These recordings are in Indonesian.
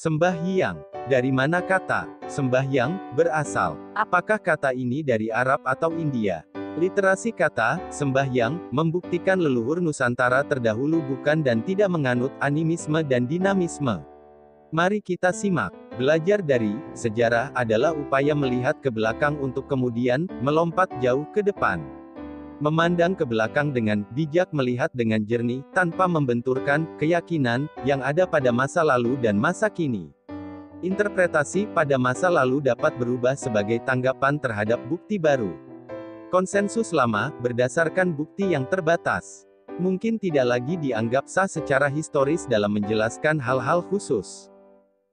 Sembahyang. Dari mana kata sembahyang berasal? Apakah kata ini dari Arab atau India? Literasi kata sembahyang membuktikan leluhur Nusantara terdahulu bukan dan tidak menganut animisme dan dinamisme. Mari kita simak. Belajar dari sejarah adalah upaya melihat ke belakang untuk kemudian melompat jauh ke depan. Memandang ke belakang dengan bijak melihat dengan jernih tanpa membenturkan keyakinan yang ada pada masa lalu dan masa kini. Interpretasi pada masa lalu dapat berubah sebagai tanggapan terhadap bukti baru. Konsensus lama berdasarkan bukti yang terbatas mungkin tidak lagi dianggap sah secara historis dalam menjelaskan hal-hal khusus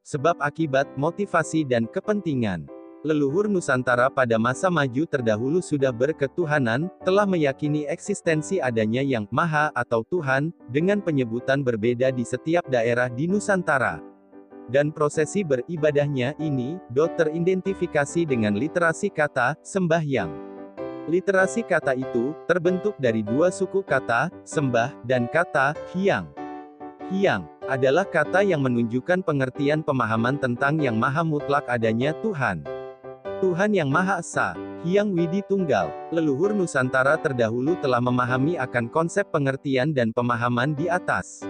sebab akibat, motivasi dan kepentingan. Leluhur Nusantara pada masa maju terdahulu sudah berketuhanan, telah meyakini eksistensi adanya yang Maha atau Tuhan, dengan penyebutan berbeda di setiap daerah di Nusantara. Dan prosesi beribadahnya ini, do teridentifikasi dengan literasi kata, sembahyang. Literasi kata itu, terbentuk dari dua suku kata, sembah, dan kata, hiang. Hiang adalah kata yang menunjukkan pengertian pemahaman tentang yang maha mutlak adanya Tuhan. Tuhan yang Maha Esa, Hyang Widi Tunggal, leluhur Nusantara terdahulu telah memahami akan konsep pengertian dan pemahaman di atas.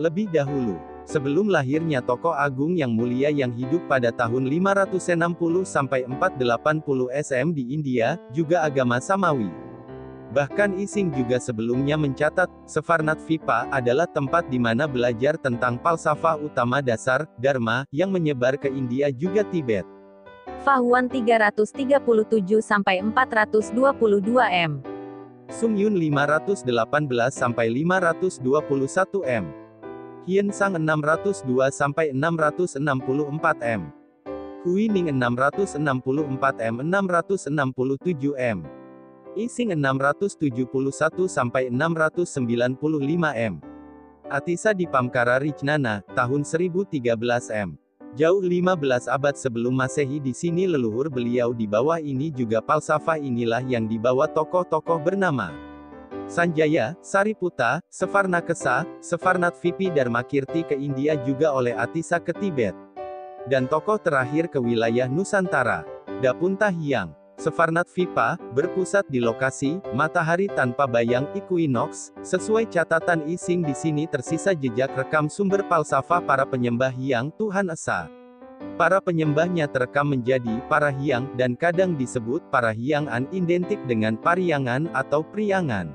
Lebih dahulu, sebelum lahirnya tokoh agung yang mulia yang hidup pada tahun 560 sampai 480 SM di India, juga agama Samawi. Bahkan Ising juga sebelumnya mencatat, Sefarnat Vipa adalah tempat di mana belajar tentang falsafah utama dasar, Dharma, yang menyebar ke India juga Tibet. Fahuan 337-422 M. Sungyun 518-521 M. Hien Sang 602-664 M. Huining 664 M 667 M. Ising 671 sampai 695 m. Atisa di Pamkara Ricnana, tahun 1013 m. Jauh 15 abad sebelum Masehi di sini leluhur beliau di bawah ini juga falsafah inilah yang dibawa tokoh-tokoh bernama Sanjaya, Sariputa, Sefarnakesa, Sefarnat Vipi Dharmakirti ke India juga oleh Atisa ke Tibet. Dan tokoh terakhir ke wilayah Nusantara, Dapunta Hyang. Sefarnat Vipa, berpusat di lokasi, matahari tanpa bayang equinox, sesuai catatan Ising di sini tersisa jejak rekam sumber falsafah para penyembah Hyang Tuhan Esa. Para penyembahnya terekam menjadi para Hyang, dan kadang disebut para Hyang An identik dengan pariangan atau priangan.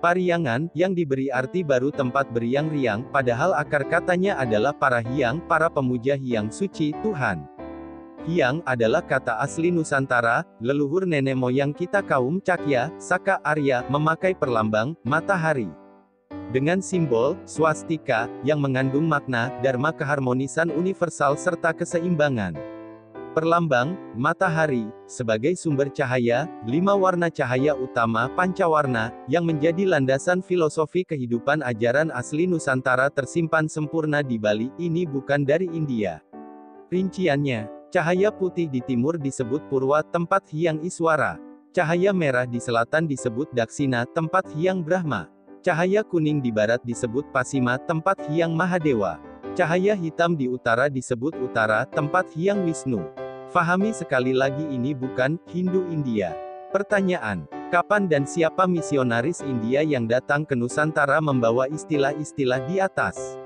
Pariangan, yang diberi arti baru tempat beriang-riang, padahal akar katanya adalah para Hyang, para pemuja Hyang suci, Tuhan. Hyang adalah kata asli Nusantara, leluhur nenek moyang kita kaum Cakya, Saka Arya, memakai perlambang, matahari. Dengan simbol, swastika, yang mengandung makna, dharma keharmonisan universal serta keseimbangan. Perlambang, matahari, sebagai sumber cahaya, lima warna cahaya utama pancawarna, yang menjadi landasan filosofi kehidupan ajaran asli Nusantara tersimpan sempurna di Bali, ini bukan dari India. Rinciannya, Cahaya putih di timur disebut Purwa, tempat Hyang Iswara. Cahaya merah di selatan disebut Daksina, tempat Hyang Brahma. Cahaya kuning di barat disebut Pasima, tempat Hyang Mahadewa. Cahaya hitam di utara disebut Utara, tempat Hyang Wisnu. Fahami sekali lagi ini bukan Hindu India. Pertanyaan, kapan dan siapa misionaris India yang datang ke Nusantara membawa istilah-istilah di atas?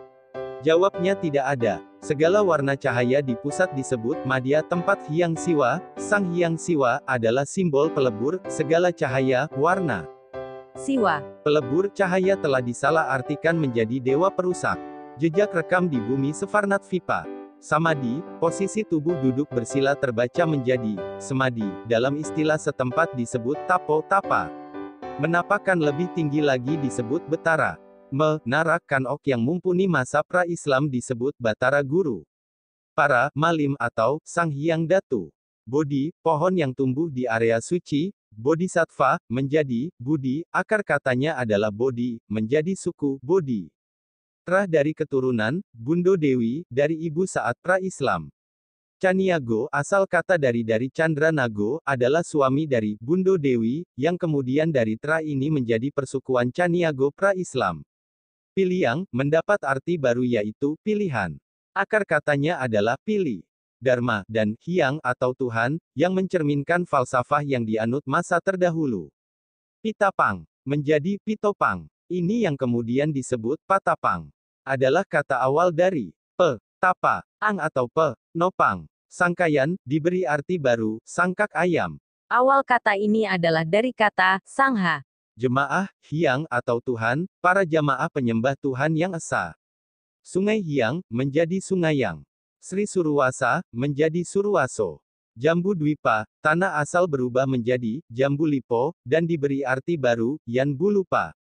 Jawabnya tidak ada. Segala warna cahaya di pusat disebut madya tempat Hyang Siwa, Sang Hyang Siwa, adalah simbol pelebur, segala cahaya, warna. Siwa. Pelebur cahaya telah disalah artikan menjadi dewa perusak. Jejak rekam di bumi Sefarnat Vipa. Samadi, posisi tubuh duduk bersila terbaca menjadi, semadi, dalam istilah setempat disebut tapo tapa. Menapakan lebih tinggi lagi disebut betara. Menara Kanok yang mumpuni masa pra-Islam disebut Batara Guru. Para Malim atau Sang Hyang Datu. Bodhi, pohon yang tumbuh di area suci, Bodhisattva, menjadi, Budi, akar katanya adalah Bodhi, menjadi suku, Bodhi. Terah dari keturunan, Bundo Dewi, dari ibu saat pra-Islam. Caniago, asal kata dari dari Chandra Nago, adalah suami dari Bundo Dewi, yang kemudian dari Tra ini menjadi persukuan Caniago pra-Islam. Piliang, mendapat arti baru yaitu, pilihan. Akar katanya adalah pilih. Dharma, dan Hyang atau Tuhan, yang mencerminkan falsafah yang dianut masa terdahulu. Pitapang, menjadi Pitopang. Ini yang kemudian disebut Patapang. Adalah kata awal dari Pe, Tapa, Ang atau Pe, Nopang. Sangkayan, diberi arti baru, sangkak ayam. Awal kata ini adalah dari kata Sangha. Jemaah, Hyang atau Tuhan, para jamaah penyembah Tuhan yang esa. Sungai Hyang, menjadi Sungayang. Sri Suruwasa, menjadi Suruwaso. Jambu Dwipa, tanah asal berubah menjadi Jambu Lipo, dan diberi arti baru, Yan Bulupa.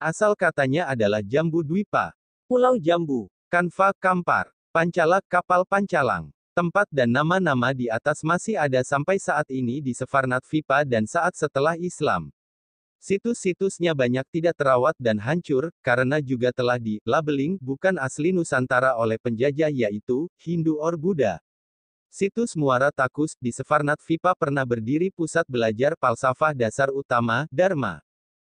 Asal katanya adalah Jambu Dwipa. Pulau Jambu, Kanva Kampar, Pancalak Kapal Pancalang. Tempat dan nama-nama di atas masih ada sampai saat ini di Sefarnat Vipa dan saat setelah Islam. Situs-situsnya banyak tidak terawat dan hancur, karena juga telah di-labeling bukan asli Nusantara oleh penjajah yaitu, Hindu or Buddha. Situs Muara Takus, di Sefarnat Vipa pernah berdiri pusat belajar falsafah dasar utama, Dharma.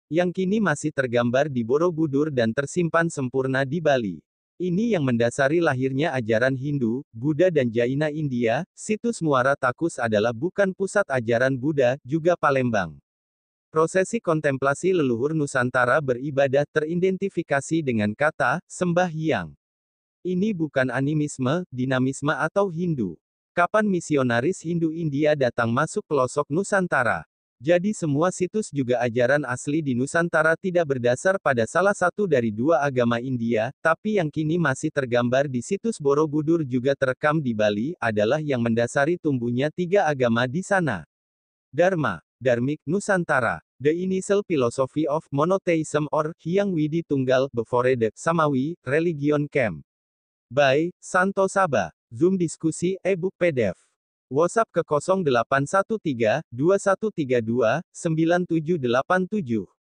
Yang kini masih tergambar di Borobudur dan tersimpan sempurna di Bali. Ini yang mendasari lahirnya ajaran Hindu, Buddha dan Jaina India, situs Muara Takus adalah bukan pusat ajaran Buddha, juga Palembang. Prosesi kontemplasi leluhur Nusantara beribadah teridentifikasi dengan kata, sembah hyang. Ini bukan animisme, dinamisme atau Hindu. Kapan misionaris Hindu India datang masuk pelosok Nusantara? Jadi semua situs juga ajaran asli di Nusantara tidak berdasar pada salah satu dari dua agama India, tapi yang kini masih tergambar di situs Borobudur juga terekam di Bali, adalah yang mendasari tumbuhnya tiga agama di sana. Dharma, Dharmik, Nusantara. The Initial Philosophy of Monotheism or Hyang Widi Tunggal before the Samawi Religion Camp. By Santo Saba. Zoom diskusi e-book PDF. WhatsApp ke 0813 2132 9787.